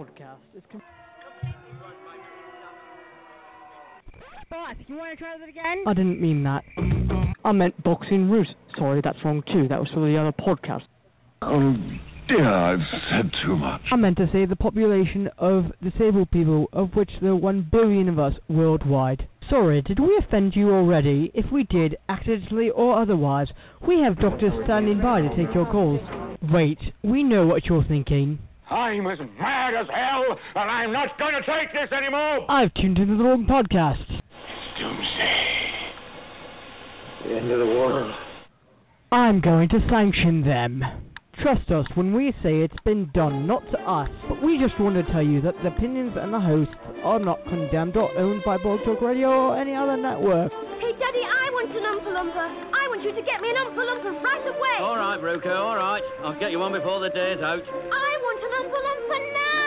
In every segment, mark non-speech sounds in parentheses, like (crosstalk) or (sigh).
Podcast is. Com- Boss, you want to try that again? I didn't mean that. I meant boxing root. Sorry, that's wrong too. That was for the other podcast. Oh dear, I've said too much. I meant to say the population of disabled people, of which there are one billion of us worldwide. Sorry, did we offend you already? If we did, accidentally or otherwise, we have doctors standing by to take your calls. Wait, we know what you're thinking. I'm as mad as hell, and I'm not going to take this anymore. I've tuned into the wrong podcast. Doomsday. The end of the world. I'm going to sanction them. Trust us when we say it's been done, not to us, but we just want to tell you that the opinions and the hosts are not condemned or owned by Blog Talk Radio or any other network. Hey, Daddy, I want an Oompa Loompa. I want you to get me an Oompa Loompa right away. All right, Ruko, all right. I'll get you one before the day's out. I want an Oompa Loompa now.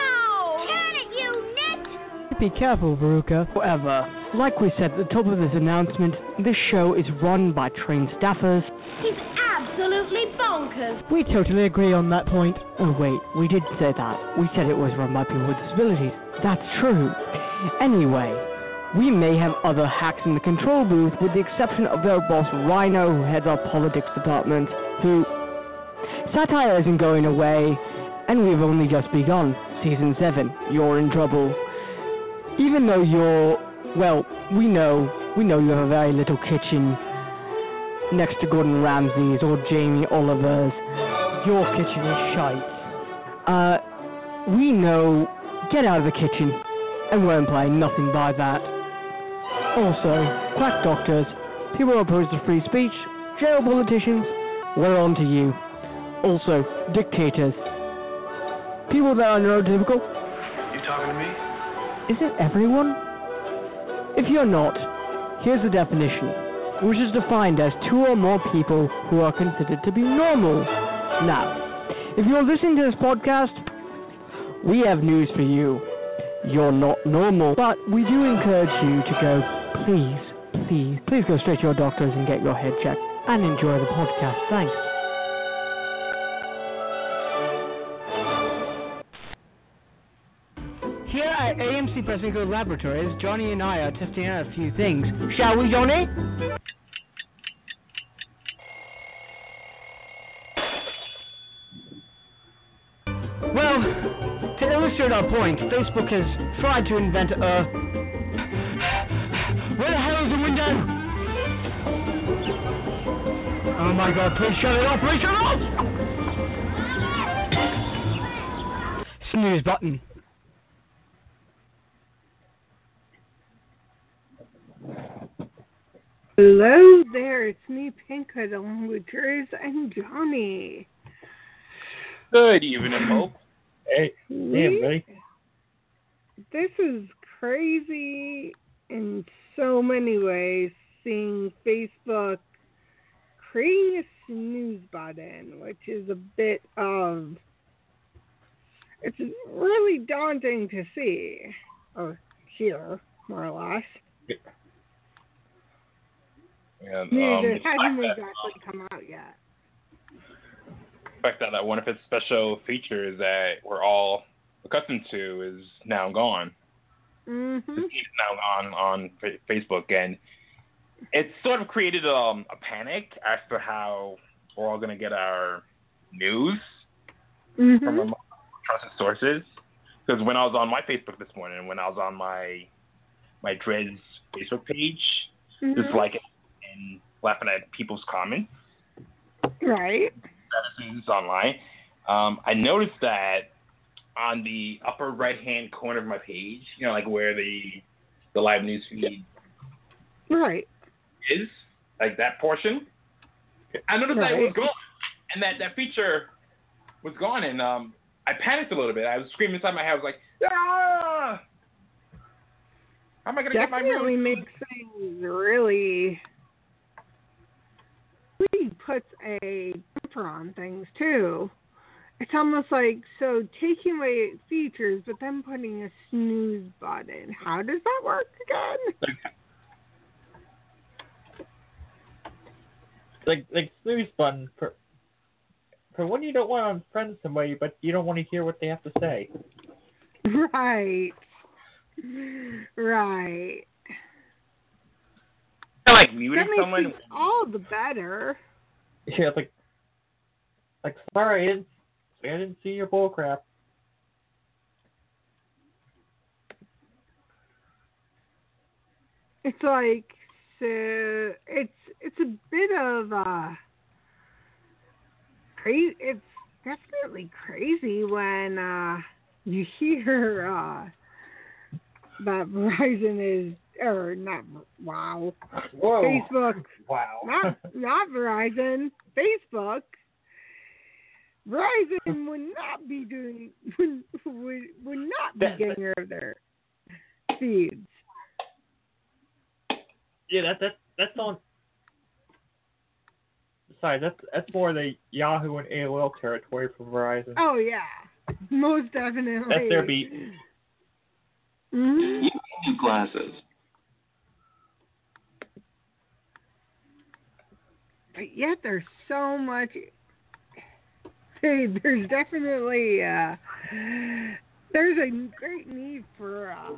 Be careful, Veruca. However, like we said at the top of this announcement, this show is run by trained staffers. He's absolutely bonkers. We totally agree on that point. Oh, wait, we did say that. We said it was run by people with disabilities. That's true. Anyway, we may have other hacks in the control booth, with the exception of their boss Rhino, who heads our politics department, who. Satire isn't going away, and we've only just begun. Season 7, you're in trouble. Even though you're. Well, we know. We know you have a very little kitchen next to Gordon Ramsay's or Jamie Oliver's. Your kitchen is shite. Uh, we know. Get out of the kitchen and won't play nothing by that. Also, quack doctors, people opposed to free speech, jail politicians, we're on to you. Also, dictators, people that are neurotypical. You talking to me? Is it everyone? If you're not, here's the definition, which is defined as two or more people who are considered to be normal. Now, if you're listening to this podcast, we have news for you. You're not normal, but we do encourage you to go, please, please, please go straight to your doctors and get your head checked and enjoy the podcast. Thanks. At AMC Preston Laboratories, Johnny and I are testing out a few things. Shall we, Johnny? Well, to illustrate our point, Facebook has tried to invent a. Where the hell is the window? Oh my god, please shut it off, please shut it off! Snooze button. Hello there, it's me, Pinkhood, along with Drizz and Johnny. Good evening, folks. Hey, hey, We- everybody. This is crazy in so many ways, seeing Facebook creating a snooze button, which is a bit of. It's really daunting to see, or hear, more or less. And, News um, it hasn't the fact exactly come out yet. fact that, that one of its special features that we're all accustomed to is now gone. Mm-hmm. It's now on on Facebook, and it's sort of created um, a panic as to how we're all going to get our news from Mm-hmm. our trusted sources. Because when I was on my Facebook this morning, when I was on my my Dreads Facebook page, Mhm. just like and laughing at people's comments. Right. statuses online. Um, I noticed that on the upper right hand corner of my page, you know, like where the the live news feed Right. is, like that portion. I noticed that it was gone, and that that feature was gone, and um, I panicked a little bit. I was screaming inside my head. I was like, ah! How am I gonna get my Definitely real? makes things really. Really puts a bumper on things too. It's almost like so taking away features, but then putting a snooze button. How does that work again? (laughs) Like like snooze button for for when you don't want to unfriend somebody, but you don't want to hear what they have to say. (laughs) Right. Right. I like muting That makes someone. things all the better. Yeah, it's like like sorry, I didn't I didn't see your bull crap. It's like so it's it's a bit of uh crazy it's definitely crazy when uh you (laughs) hear uh that Verizon is or not wow Whoa. Facebook Wow. not (laughs) not Verizon Facebook Verizon would not be doing (laughs) would would, would not be That- getting rid of their feeds. yeah, that that that's on. Sorry, that's that's more the Yahoo and AOL territory for Verizon. Oh yeah, most definitely. That's their beat. Mhm. New glasses. But yet there's so much. (laughs) Hey, there's definitely uh, there's a great need for uh,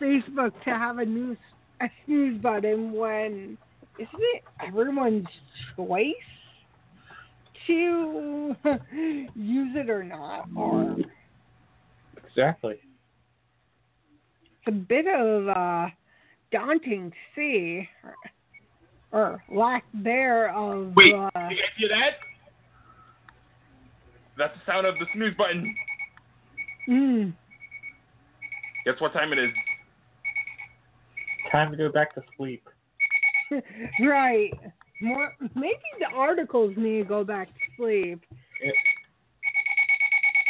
Facebook to have a news a snooze button when isn't it everyone's choice to (laughs) use it or not or Exactly. it's a bit of uh, daunting to see, or, or lack there of. Wait, uh, you guys hear that? That's the sound of the snooze button. mm, Guess what time it is? Time to go back to sleep. (laughs) right. More, maybe the articles need to go back to sleep.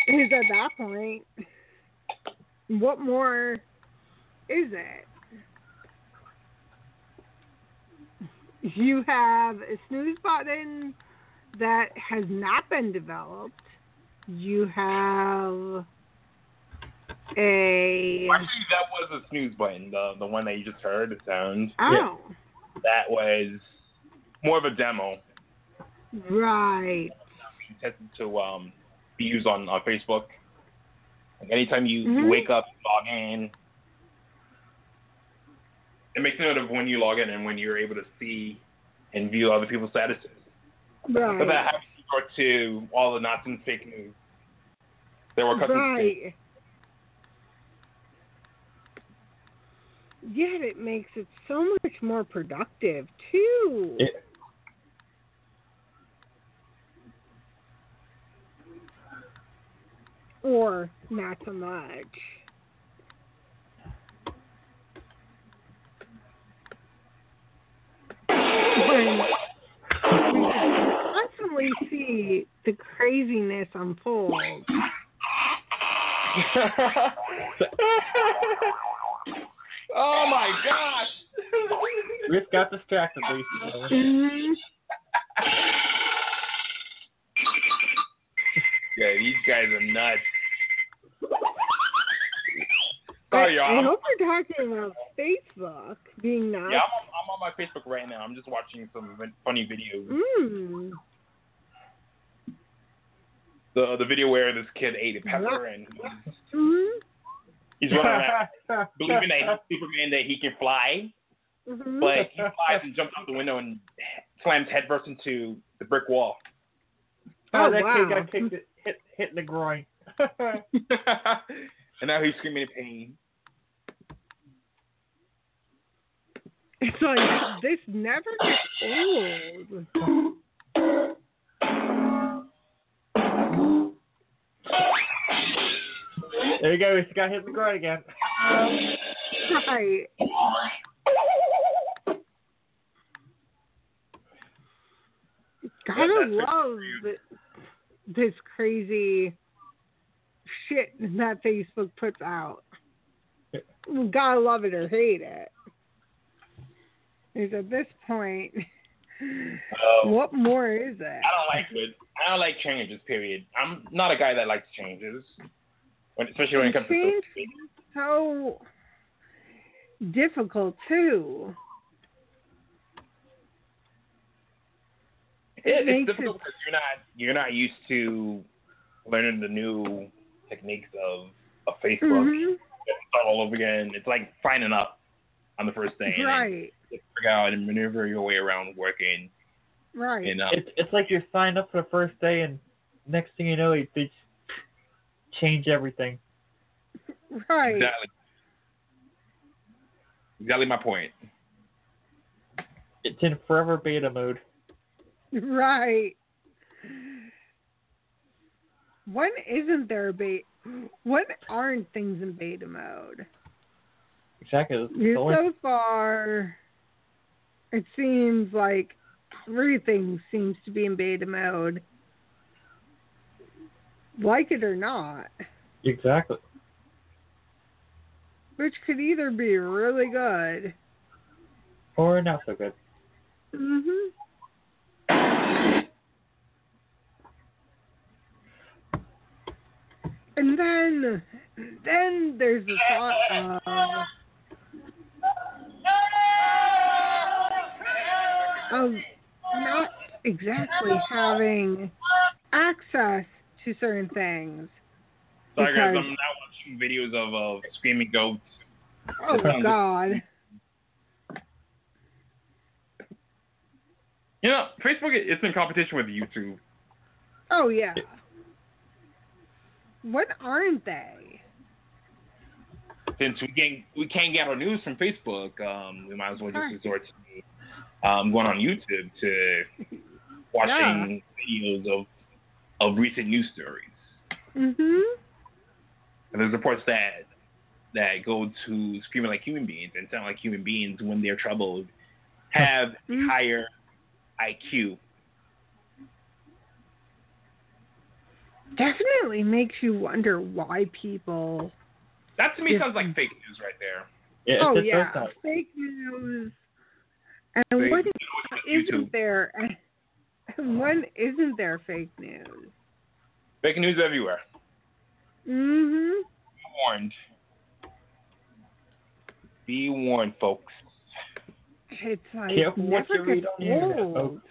Is at that point, what more is it? You have a snooze button that has not been developed. You have a Actually, that was a snooze button. The the one that you just heard, It sounds. oh That was more of a demo. right being tested to um, be used on, on Facebook. Like anytime you, Mhm. you wake up, log in, it makes note of when you log in and when you're able to see and view other people's statuses. right having to resort to all the nonsense fake news. There were right. Yet it makes it so much more productive too. Yeah. Or not so much. When we constantly see the craziness unfold. (laughs) Oh my gosh! We just got distracted, ladies and gentlemen. Mhm. Yeah, these guys are nuts. Sorry, I, I y'all. hope you're talking about Facebook being nuts. Yeah, I'm, I'm on my Facebook right now. I'm just watching some funny videos. Mm. The the video where this kid ate a pepper and he's, Mhm. he's running around (laughs) believing that he's Superman that he can fly, Mhm. but he flies and jumps out the window and slams headfirst into the brick wall. Oh, Oh, that wow. kid got kicked, hit, hit in the groin. (laughs) (laughs) and now he's screaming in pain. It's (laughs) like this never gets old. There you go. He got hit the groin again. Right. Gotta love this crazy shit that Facebook puts out. Gotta love it or hate it. Because at this point, Um, what more is it? I don't like it. I don't like changes. Period. I'm not a guy that likes changes, when, especially when it comes to social Change so difficult too. It, it's difficult it- because you're not you're not used to learning the new techniques of of Facebook. Mhm. To start all over again. It's like signing up on the first day, Right, figure out and maneuver your way around working. right. And uh, It's it's like you're signed up for the first day, and next thing you know, they they change everything. Right. exactly, exactly my point. It's in forever beta mode. Right. When isn't there a beta? When aren't things in beta mode? Exactly. It's Yeah, the only- So far, it seems like everything seems to be in beta mode. Like it or not. exactly. Which could either be really good. Or not so good. Mhm. And then, then there's the thought of, of not exactly having access to certain things. Sorry guys, Because- I'm now watching videos of of screaming goats. Oh God. You know, Facebook it's in competition with YouTube. Oh yeah. What aren't they? Since we can't we can't get our news from Facebook, um, we might as well just resort to um, going on YouTube to watching videos of of recent news stories. Mhm. And there's reports that that go to screaming like human beings and sound like human beings when they're troubled have a (laughs) Mhm. higher IQ. Definitely makes you wonder why people. That to me Yeah. sounds like fake news right there. Yeah, oh yeah, fake news. And Fake what news with (laughs) isn't YouTube. there? And (laughs) when isn't there fake news? Fake news everywhere. Mm-hmm. Be warned. Be warned, folks. It's like Careful what never you read gets on the internet, old. folks.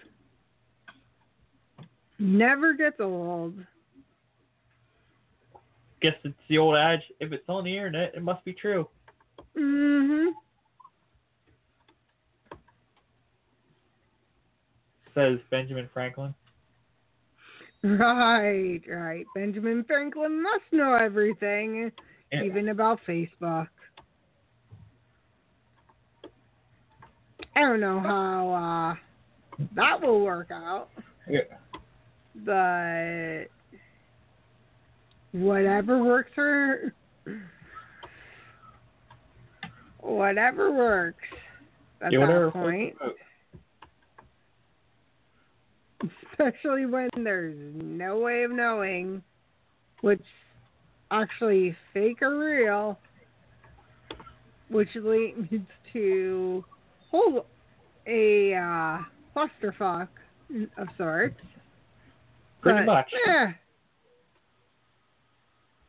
Never gets old. Guess it's the old adage: if it's on the internet, it must be true. Mhm. Says Benjamin Franklin. Right, right. Benjamin Franklin must know everything, Yeah. even about Facebook. I don't know how uh, that will work out, Yeah. but whatever works for whatever works at Yeah, that point. your especially when there's no way of knowing what's actually fake or real, which leads to whole a uh, clusterfuck of sorts. Pretty But, much. eh.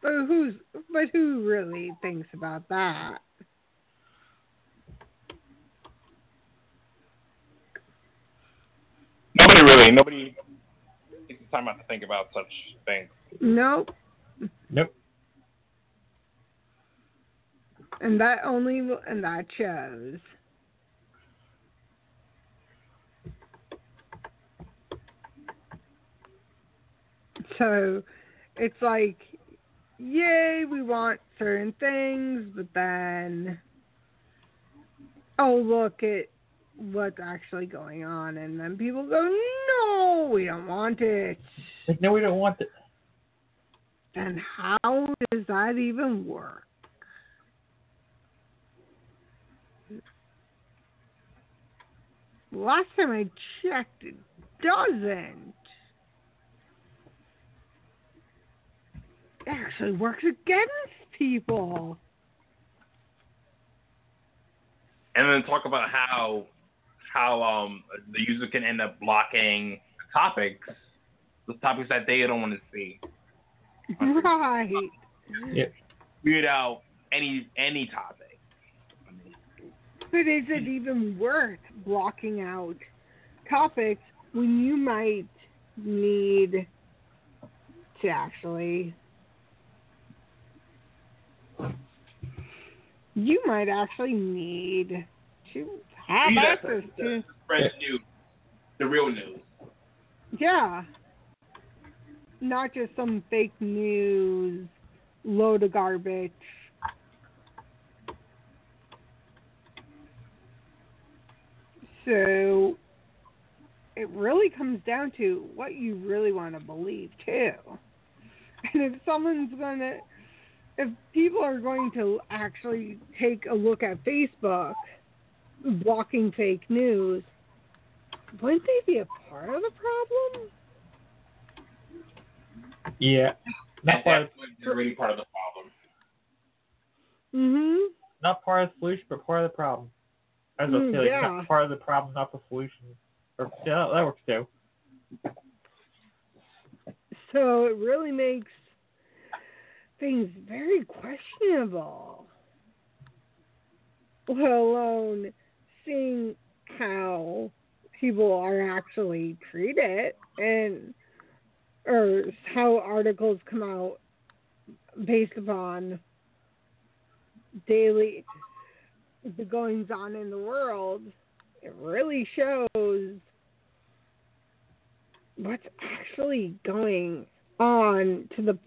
But who's but who really thinks about that? Nobody (laughs) really. Nobody takes the time out to think about such things. Nope. Nope. And that only and that shows. So it's like, yay, we want certain things, but then, oh look, it what's actually going on, and then people go, "No, we don't want it." Like, no, we don't want it. And how does that even work? Last time I checked, it doesn't. It actually works against people. and then talk about how how um the user can end up blocking topics, the topics that they don't want to see. Right. Yeah. Weird out any any topic. But is it even worth blocking out topics when you might need to actually you might actually need to have Use that access to to spread news, the real news. yeah. Not just some fake news load of garbage. So it really comes down to what you really want to believe too. And if someone's gonna if people are going to actually take a look at Facebook blocking fake news, wouldn't they be a part of the problem? Yeah. Not That's part of, definitely already part of the problem. Mhm. not part of the solution, but part of the problem. As I was Mm, yeah. not part of the problem, not the solution. Or, yeah, that works too. So it really makes things very questionable. Let alone seeing how people are actually treated and or how articles come out based upon daily the goings on in the world. It really shows what's actually going on to the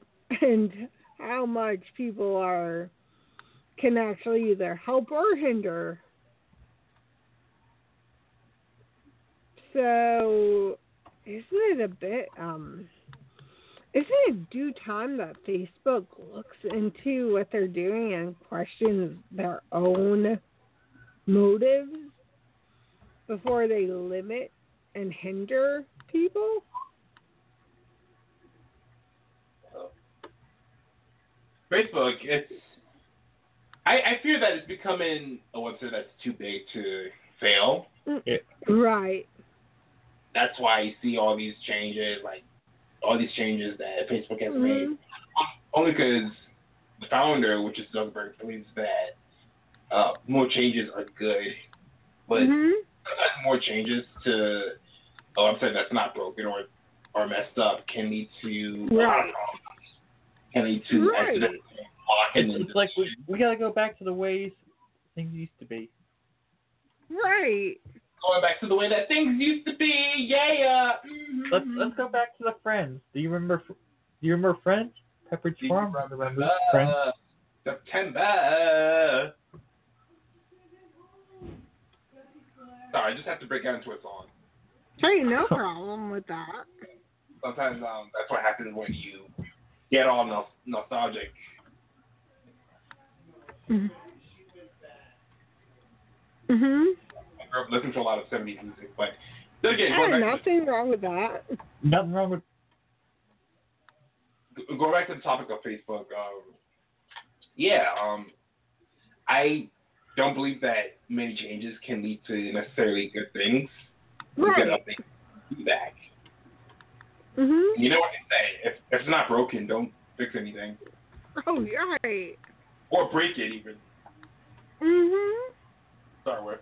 and how much people are can actually either help or hinder. So isn't it a bit um isn't it due time that Facebook looks into what they're doing and questions their own motives before they limit and hinder people? Facebook, it's I, I fear that it's becoming a website that's too big to fail. Right. That's why you see all these changes, like all these changes that Facebook has made. Mhm. Only because the founder, which is Zuckerberg, believes that uh, more changes are good, but Mhm. more changes to a website that's not broken or or messed up can lead to a lot Right. of problems. Can lead to Right. accidents, It's, it's like we, we gotta go back to the ways things used to be. Right. Going back to the way that things used to be. Yeah. mhm. Let's let's go back to the Friends. Do you remember? Do you remember Friends? Pepperidge Farm. Remember Friends? September. Sorry, I just have to break out into a song. Hey, no (laughs) problem with that. Sometimes um, that's what happens when you get all nos- nostalgic. Mhm. Mhm. I grew up listening to a lot of 70s music, but again, going Hey, back, nothing wrong with that. Nothing wrong with. Go back to the topic of Facebook, um, yeah, um, I don't believe that many changes can lead to necessarily good things. We get Right. updates, feedback. Mhm. You know what they say? If, if it's not broken, don't fix anything. Oh, you're right. Or break it, even. Mhm. Start with.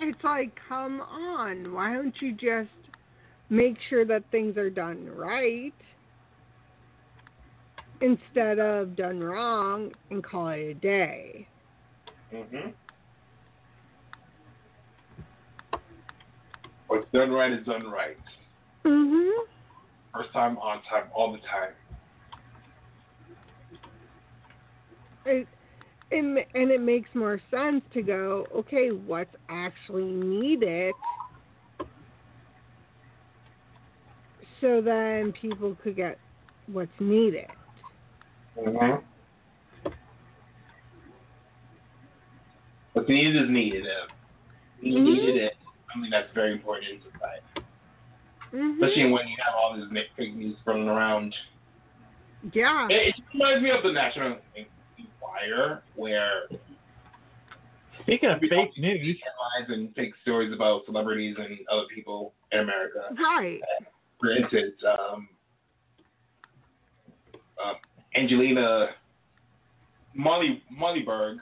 It's like, come on. Why don't you just make sure that things are done right instead of done wrong and call it a day? Mm-hmm. What's done right is done right. Mhm. First time, on time, all the time. It, ma- and it makes more sense to go, okay, what's actually needed so then people could get what's needed. Mm-hmm. What's needed is needed. Uh, you Mhm. needed it. I mean, that's very important in society, Mhm. especially when you have all this mi- fake news running around. Yeah. It, it reminds me of the National Enquirer, where Speaking of fake news, headlines and fake stories about celebrities and other people in America. Right. For instance, um, uh, Angelina Molly Mollyberg,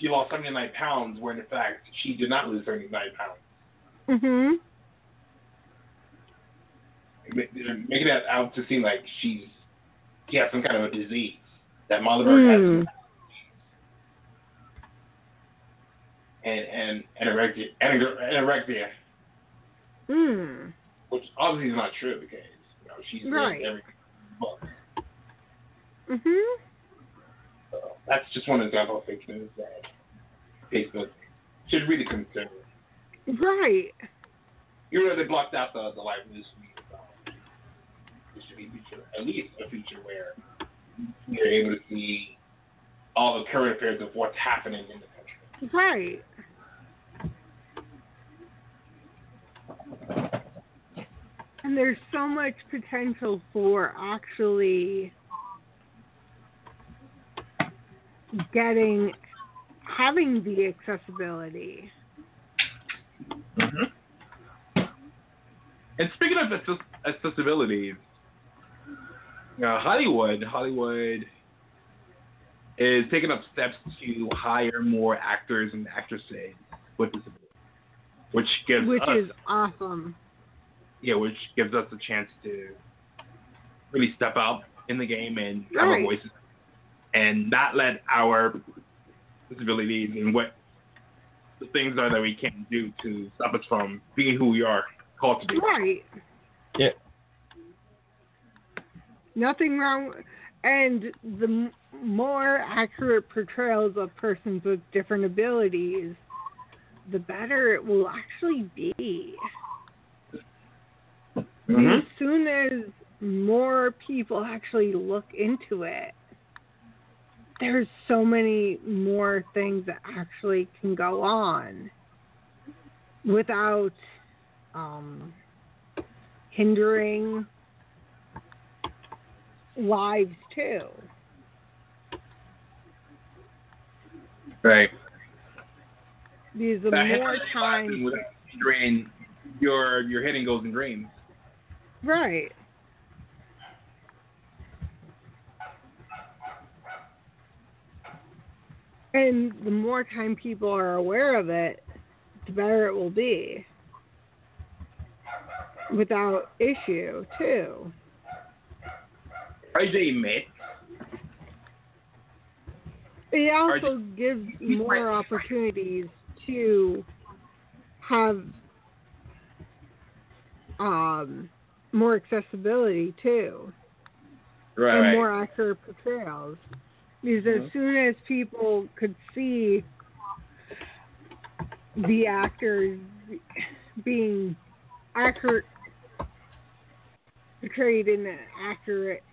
she lost 79 pounds, when in fact she did not lose 79 pounds. Mhm. Making that out to seem like she's she has some kind of a disease that Mollyberg has. Mm. And and anorexia, anor- anorexia, Mm. which obviously is not true because you know she's Right. every book. Mhm. So that's just one example of fake news that Facebook should really consider. Right. Even though they blocked out the, the live news feed, um, there should be a feature, at least a feature where you're able to see all the current affairs of what's happening in the country. Right. And there's so much potential for actually getting having the accessibility. Mm-hmm. And speaking of access- accessibility, uh, Hollywood, Hollywood is taking up steps to hire more actors and actresses with disabilities, which gives Which us, is awesome. yeah, which gives us a chance to really step up in the game and have our voices, and not let our disabilities and what the things are that we can't do to stop us from being who we are called to be. Right. Yeah. Nothing wrong. And the more accurate portrayals of persons with different abilities, the better it will actually be. Mhm. As soon as more people actually look into it, there's so many more things that actually can go on without um, hindering lives too. Right. Because the That more time, without hindering your your hitting goals and dreams. right? And the more time people are aware of it, the better it will be. Without issue, too. RJ Mitte It Are also gives more opportunities to have um, more accessibility too, right, and right. more accurate portrayals. Because as soon as people could see the actors being accurate, portrayed in an accurate,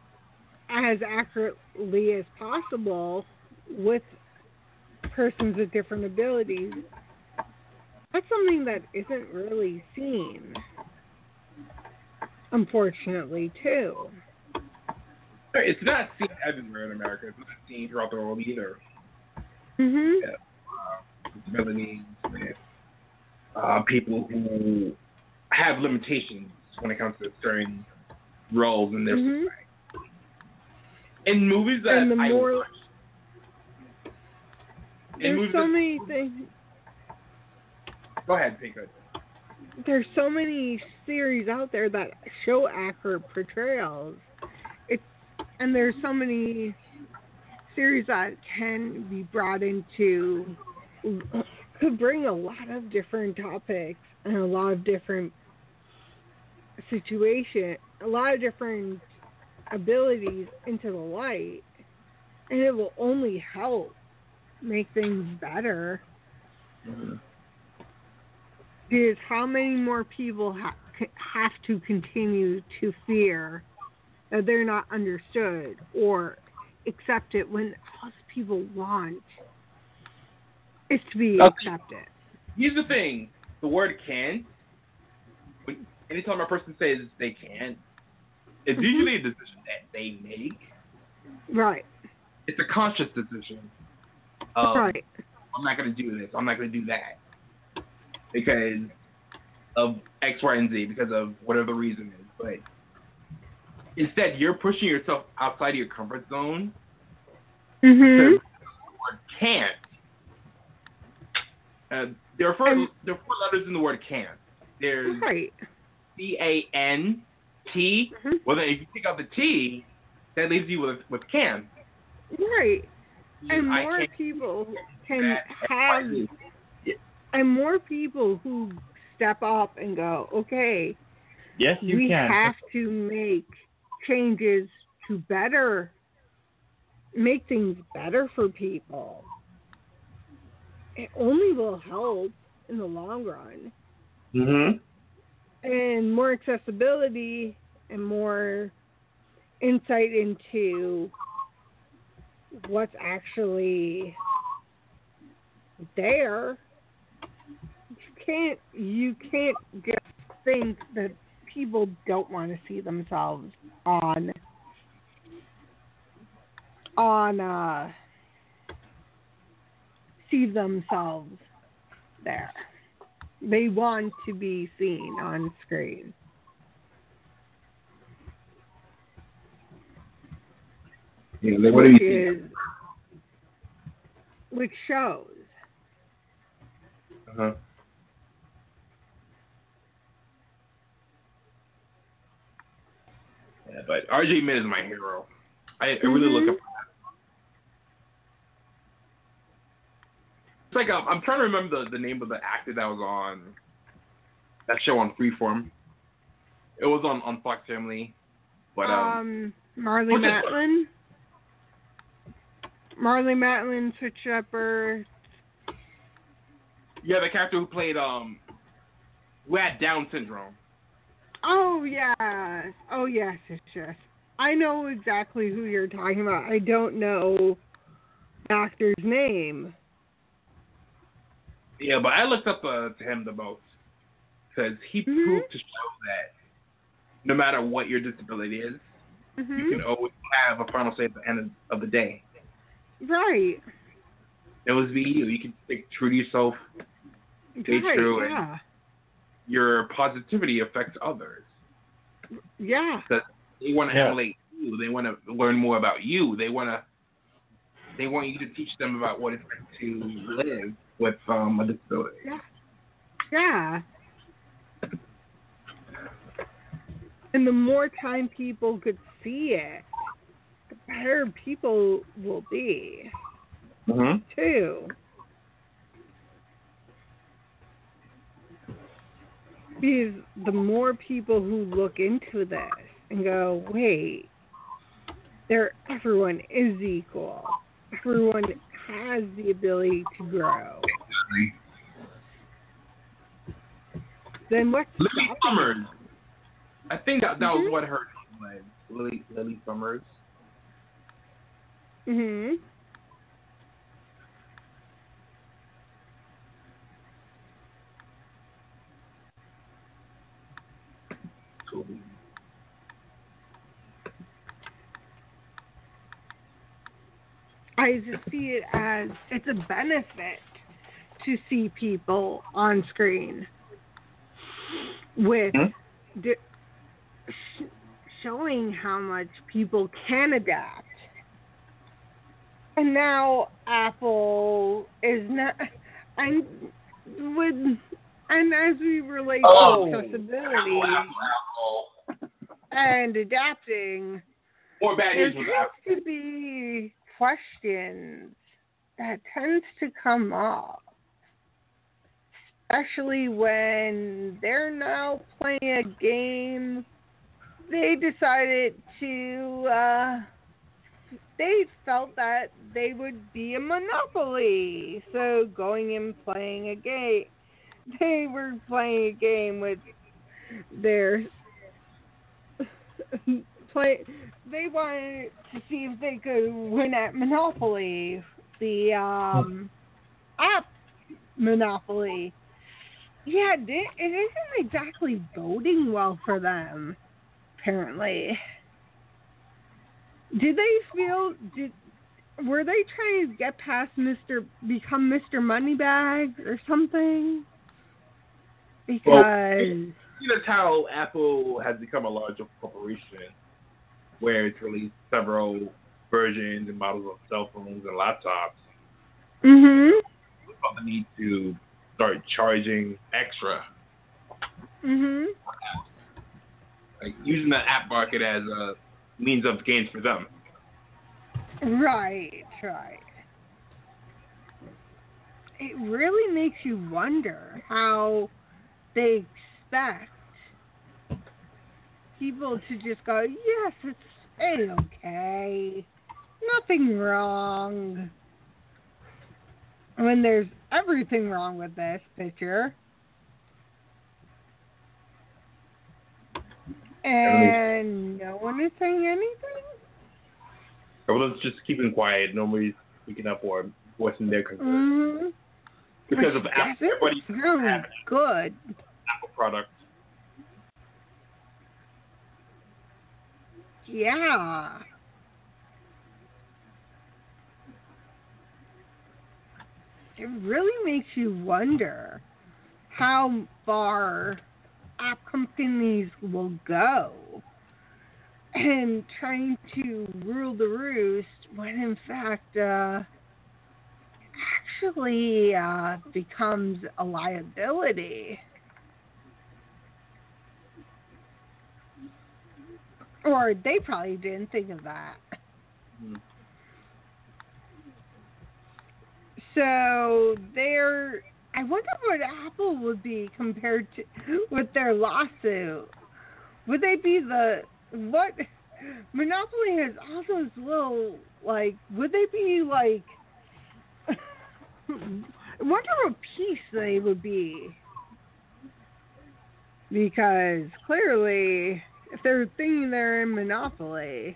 as accurately as possible, with persons with different abilities, that's something that isn't really seen. Unfortunately, too. It's not seen everywhere in America. It's not seen throughout the world either. Mhm. Yeah. Uh, disabilities, with uh, people who have limitations when it comes to certain roles in their Mhm. society. In movies that And the I more- watch, There's so that- many things. Go ahead, take. There's so many series out there that show accurate portrayals. It's and there's so many series that can be brought into could bring a lot of different topics and a lot of different situation, a lot of different abilities into the light and it will only help make things better. Mhm. Because how many more people ha- have to continue to fear that they're not understood or accept it when all people want is to be Okay. accepted? Here's the thing: the word "can't." Anytime a person says they can't, it's Mhm. usually a decision that they make. Right. It's a conscious decision. Um, right. I'm not going to do this. I'm not going to do that because of X, Y, and Z, because of whatever the reason is. But instead, you're pushing yourself outside of your comfort zone. Mm-hmm. Or can't. Uh, there are four. there are four letters in the word can't. There's Right. C A N T. Well, then if you take out the T, that leaves you with with can. Right. And I more people can that. have, and more people who step up and go, okay, Yes, you we can. have to make changes to better, make things better for people. It only will help in the long run. Mm-hmm. And more accessibility and more insight into what's actually there. You can't you can't just think that people don't want to see themselves on on uh see themselves there they want to be seen on screen. Yeah, they what which which shows. Uh-huh. Yeah, but RJ Mitte is my hero. I, I really look Mhm. up. It's like um, I'm trying to remember the, the name of the actor that was on that show on Freeform. It was on on Fox Family, but um, um Marlee Matlin. Marlee Matlin, Switched at Birth. yeah, the character who played um who had Down syndrome. Oh yes. Oh yes, yes, yes. I know exactly who you're talking about. I don't know the actor's name. Yeah, but I looked up uh, to him the most because he proved to show that no matter what your disability is, Mhm. you can always have a final say at the end of, of the day. Right. It was be you. You can stick true to yourself. Stay right, true, and your positivity affects others. Yeah. Because they want to Yeah. emulate you. They want to learn more about you. They want to. They want you to teach them about what it's like to live with um, a disability. Yeah. Yeah. And the more time people could see it, the better people will be, Mm-hmm. too. Because the more people who look into this and go, wait, there, everyone is equal. Everyone has the ability to grow. Then what? Lily Summers. I think that, that was Mhm. what her name was. Lily Lily Summers. Mhm. I just see it as it's a benefit to see people on screen with di- sh- showing how much people can adapt. And now Apple is not. I'm with, and as we relate Oh, to accessibility and adapting, Or bad there tends to be questions that tends to come up, especially when they're now playing a game. They decided to uh, they felt that they would be a monopoly. So going and playing a game, (laughs) they were playing a game with their (laughs) play. They wanted to see if they could win at Monopoly, the um, app Monopoly. Yeah, it it isn't exactly voting well for them. Apparently, did they feel did were they trying to get past Mister become Mister Moneybags or something? Because Well, See, that's how Apple has become a larger corporation, where it's released several versions and models of cell phones and laptops. mhm Without the need to start charging extra, mhm like using the app market as a means of gains for them. right right. It really makes you wonder how they expect people to just go, yes, it's a okay, nothing wrong. When there's everything wrong with this picture. And no one is saying anything? Everyone's just keeping quiet. Nobody's speaking up or voicing their concern Mm-hmm. because of Which Apple. doesn't Everybody sound good. Apple products. Yeah. It really makes you wonder how far app companies will go and trying to rule the roost when in fact uh, actually uh, becomes a liability. Or they probably didn't think of that. Hmm. So they're. I wonder what Apple would be compared to with their lawsuit. Would they be the what? Monopoly has all those little like. Would they be like? I (laughs) wonder what piece they would be. Because clearly, if they're thinking they're in Monopoly,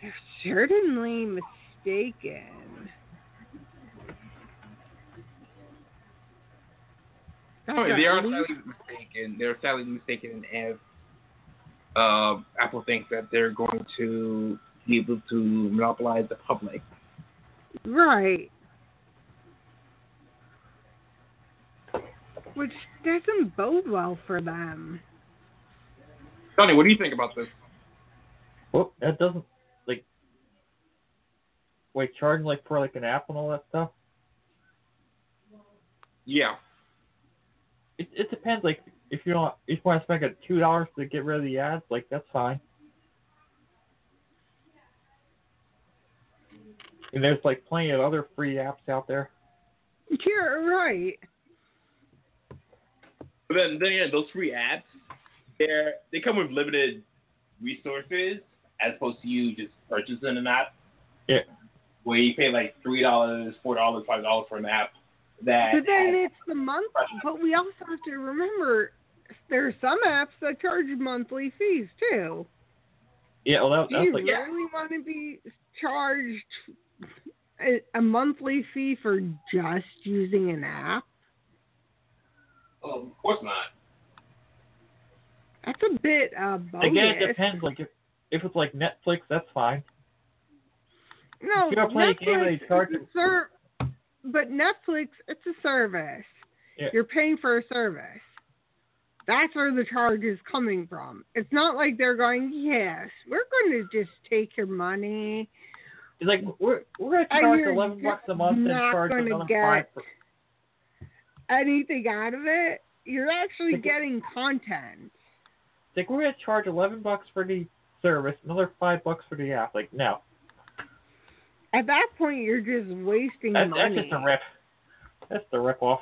they're certainly mistaken. Oh, they are At sadly mistaken. They're sadly mistaken if uh, Apple thinks that they're going to be able to monopolize the public. Right. Which doesn't bode well for them. Sonny, what do you think about this? Well, that doesn't like wait charging like for like an app and all that stuff. Yeah. It it depends. Like if you don't if you want to spend like two dollars to get rid of the ads, like that's fine. And there's like plenty of other free apps out there. You're right. But then, then again, those free apps, they're they come with limited resources as opposed to you just purchasing an app. Yeah. Where you pay like three dollars, four dollars, five dollars for an app. That But then it's the month. But we also have to remember there are some apps that charge monthly fees too. Yeah, well that, Do that's you like really want to be charged a, a monthly fee for just using an app? oh, of course not. That's a bit uh, bogus. again it depends. Like if if it's like Netflix, that's fine. No, If you're playing a game Netflix they charge is a ser- but Netflix, it's a service. Yeah. You're paying for a service. That's where the charge is coming from. It's not like they're going, yes, we're going to just take your money. It's like we're we're gonna charge you're eleven bucks a month and charge another five. For, Anything out of it, you're actually Like- getting content. it's like we're gonna charge eleven bucks for the service, another five bucks for the app. Like no, At that point, you're just wasting that's, that's money. just a rip. That's the rip off.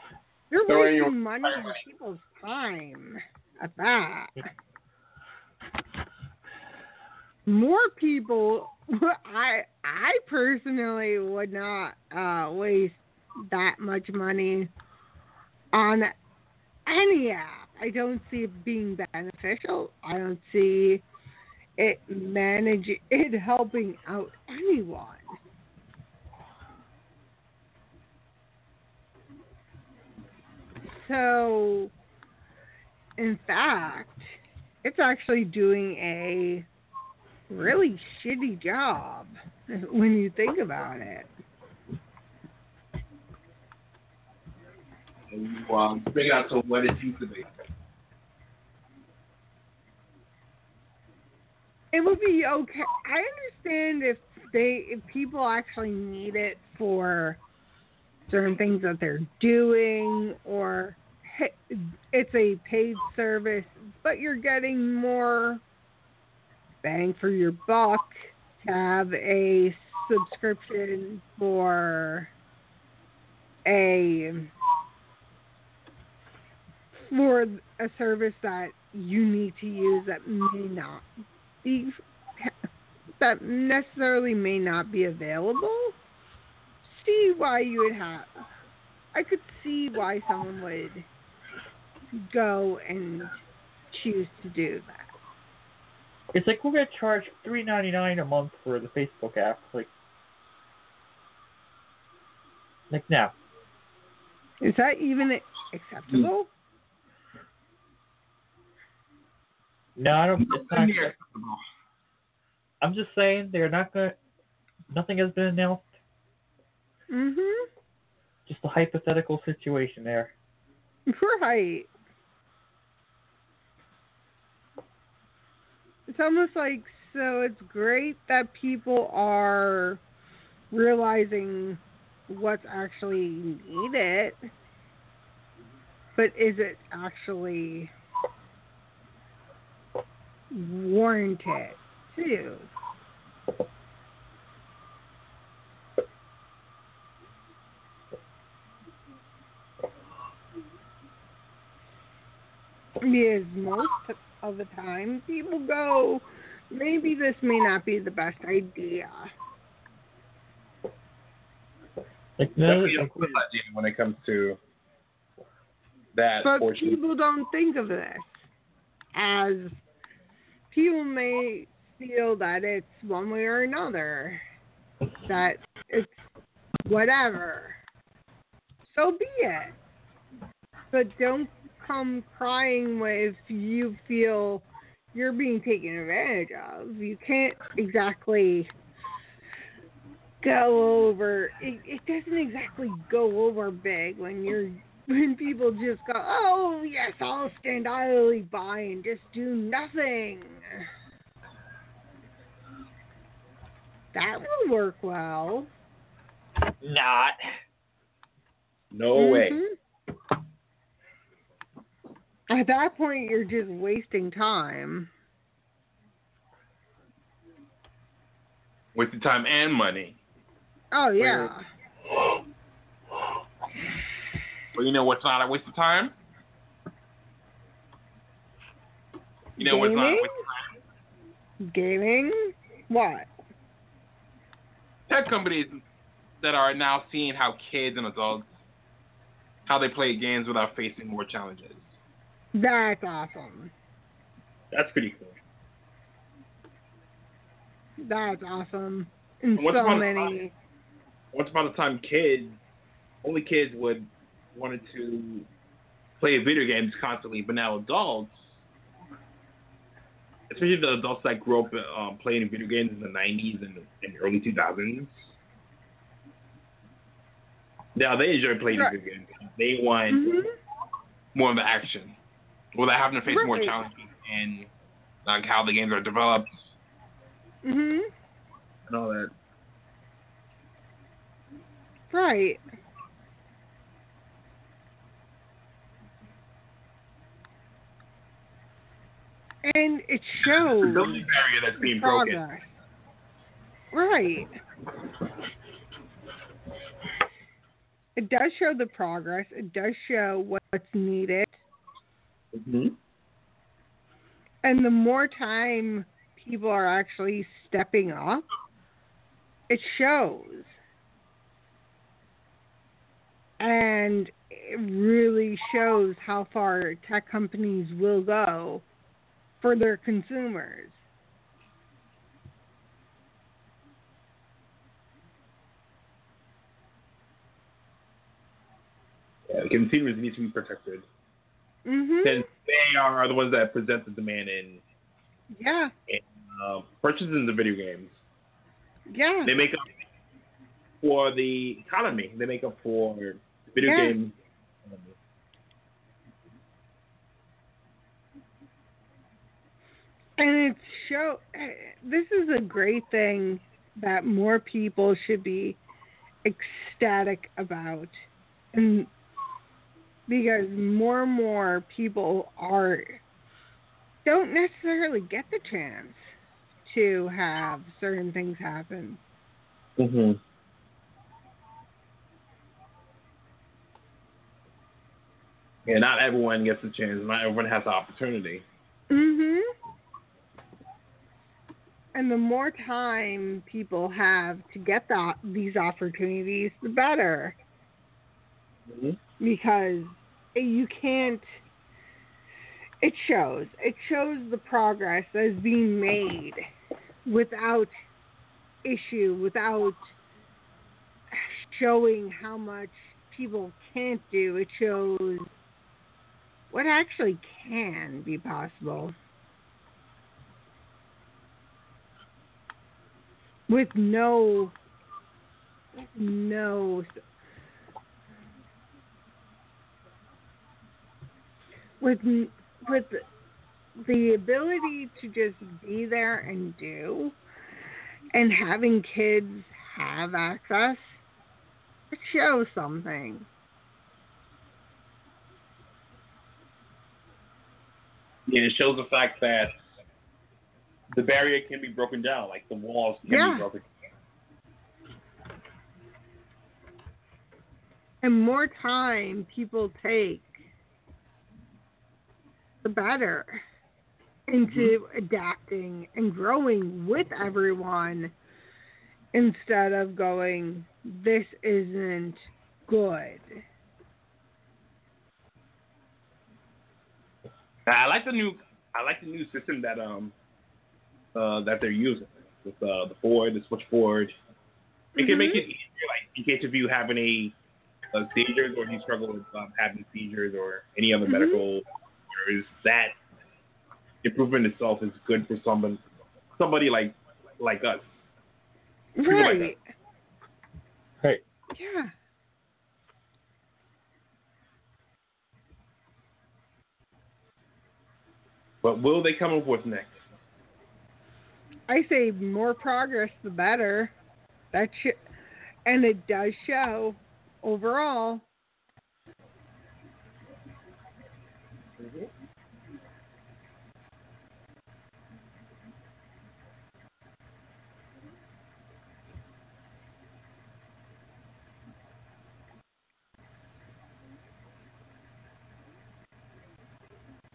You're So wasting you- money and (laughs) people's time at that. more people. (laughs) I I personally would not uh, waste that much money on any app. I don't see it being beneficial. I don't see it manage it helping out anyone. So, in fact, it's actually doing a really shitty job (laughs) when you think about it. Well, bring it out to what it used to be. It would be okay. I understand if they if people actually need it for certain things that they're doing or it's a paid service, but you're getting more bang for your buck to have a subscription for a for a service that you need to use that may not be that necessarily may not be available. See why you would have. I could see why someone would go and choose to do that. It's like we're gonna charge three ninety nine a month for the Facebook app. Like, like now. Is that even acceptable? No, I don't. It's not. Unacceptable. I'm just saying they're not gonna. Nothing has been announced. Mhm. Just a hypothetical situation there. Right. It's almost like so it's great that people are realizing what's actually needed. But is it actually warranted too? Because most of the time people go, maybe this may not be the best idea. Like no, Definitely a good idea when it comes to that But portion. people don't think of this as people may feel that it's one way or another, that it's whatever. So be it. But don't come crying if you feel you're being taken advantage of. You can't exactly go over it, it doesn't exactly go over big when you're (laughs) when people just go, Oh yes, I'll stand idly by and just do nothing. That will work well. not. No way. Mm-hmm. At that point, you're just wasting time. Wasting time and money. Oh yeah. But you know what's not a waste of time? You know what's not a Gaming? waste of time? Gaming? What? Tech companies that are now seeing how kids and adults how they play games without facing more challenges. That's awesome. That's pretty cool. That's awesome. In Once so many. Once upon a time, kids, only kids would wanted to play video games constantly, but now adults, especially the adults that grew up um, playing video games in the 90s and, and early 2000s, now they enjoy playing Right. video games. They want Mhm. more of the action without having to face more challenges in like how the games are developed Mhm. and all that. Right. And it shows The only barrier that's being broken. progress. Right. It does show the progress. It does show what's needed. Mm-hmm. And the more time people are actually stepping up, it shows. And it really shows how far tech companies will go for their consumers. Yeah, consumers need to be protected. Mhm. Since they are the ones that present the demand in, Yeah. in uh, purchasing the video games. Yeah. They make up for the economy. They make up for video Yeah. game. And it's show this is a great thing that more people should be ecstatic about. And because more and more people are don't necessarily get the chance to have certain things happen. Mm-hmm. Yeah, not everyone gets a chance. Not everyone has the opportunity. Mhm. And the more time people have to get the, these opportunities, the better. Mm-hmm. Because you can't. It shows. It shows the progress that is being made without issue, without showing how much people can't do. It shows what actually can be possible. With no, no, with with the ability to just be there and do, and having kids have access, it shows something. Yeah, it shows the fact that the barrier can be broken down, like the walls can Yeah. be broken down. And more time people take, the better into adapting and growing with everyone instead of going, this isn't good. I like the new I like the new system that um uh that they're using with uh, the board, the switchboard. It can make it easier, like in case if you have any uh, seizures or you struggle with um, having seizures or any other Mhm. medical errors, that improvement itself is good for someone somebody like like us. People like Right. Right. Yeah. But will they come up with next? I say more progress, the better. That sh- and it does show overall.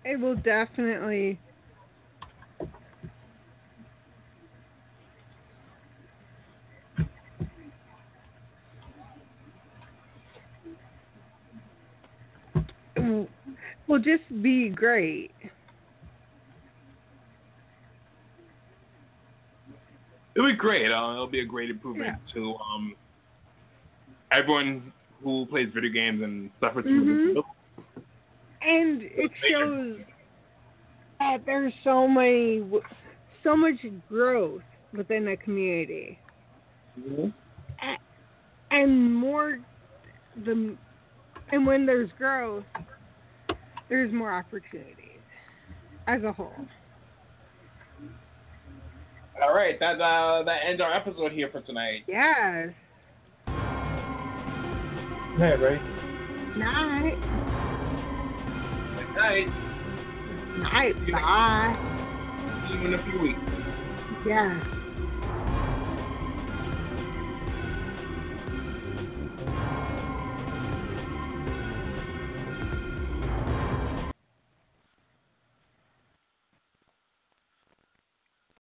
It will definitely (clears throat) will just be great. It'll be great. Uh, it'll be a great improvement to um, everyone who plays video games and suffers from Mhm. disabilities. And it shows that there's so many, so much growth within the community, A- and more the, and when there's growth, there's more opportunities as a whole. All right, that uh, that ends our episode here for tonight. Yes. Hey, right? Night. Night. Night. Bye. See you in a few weeks. Yes.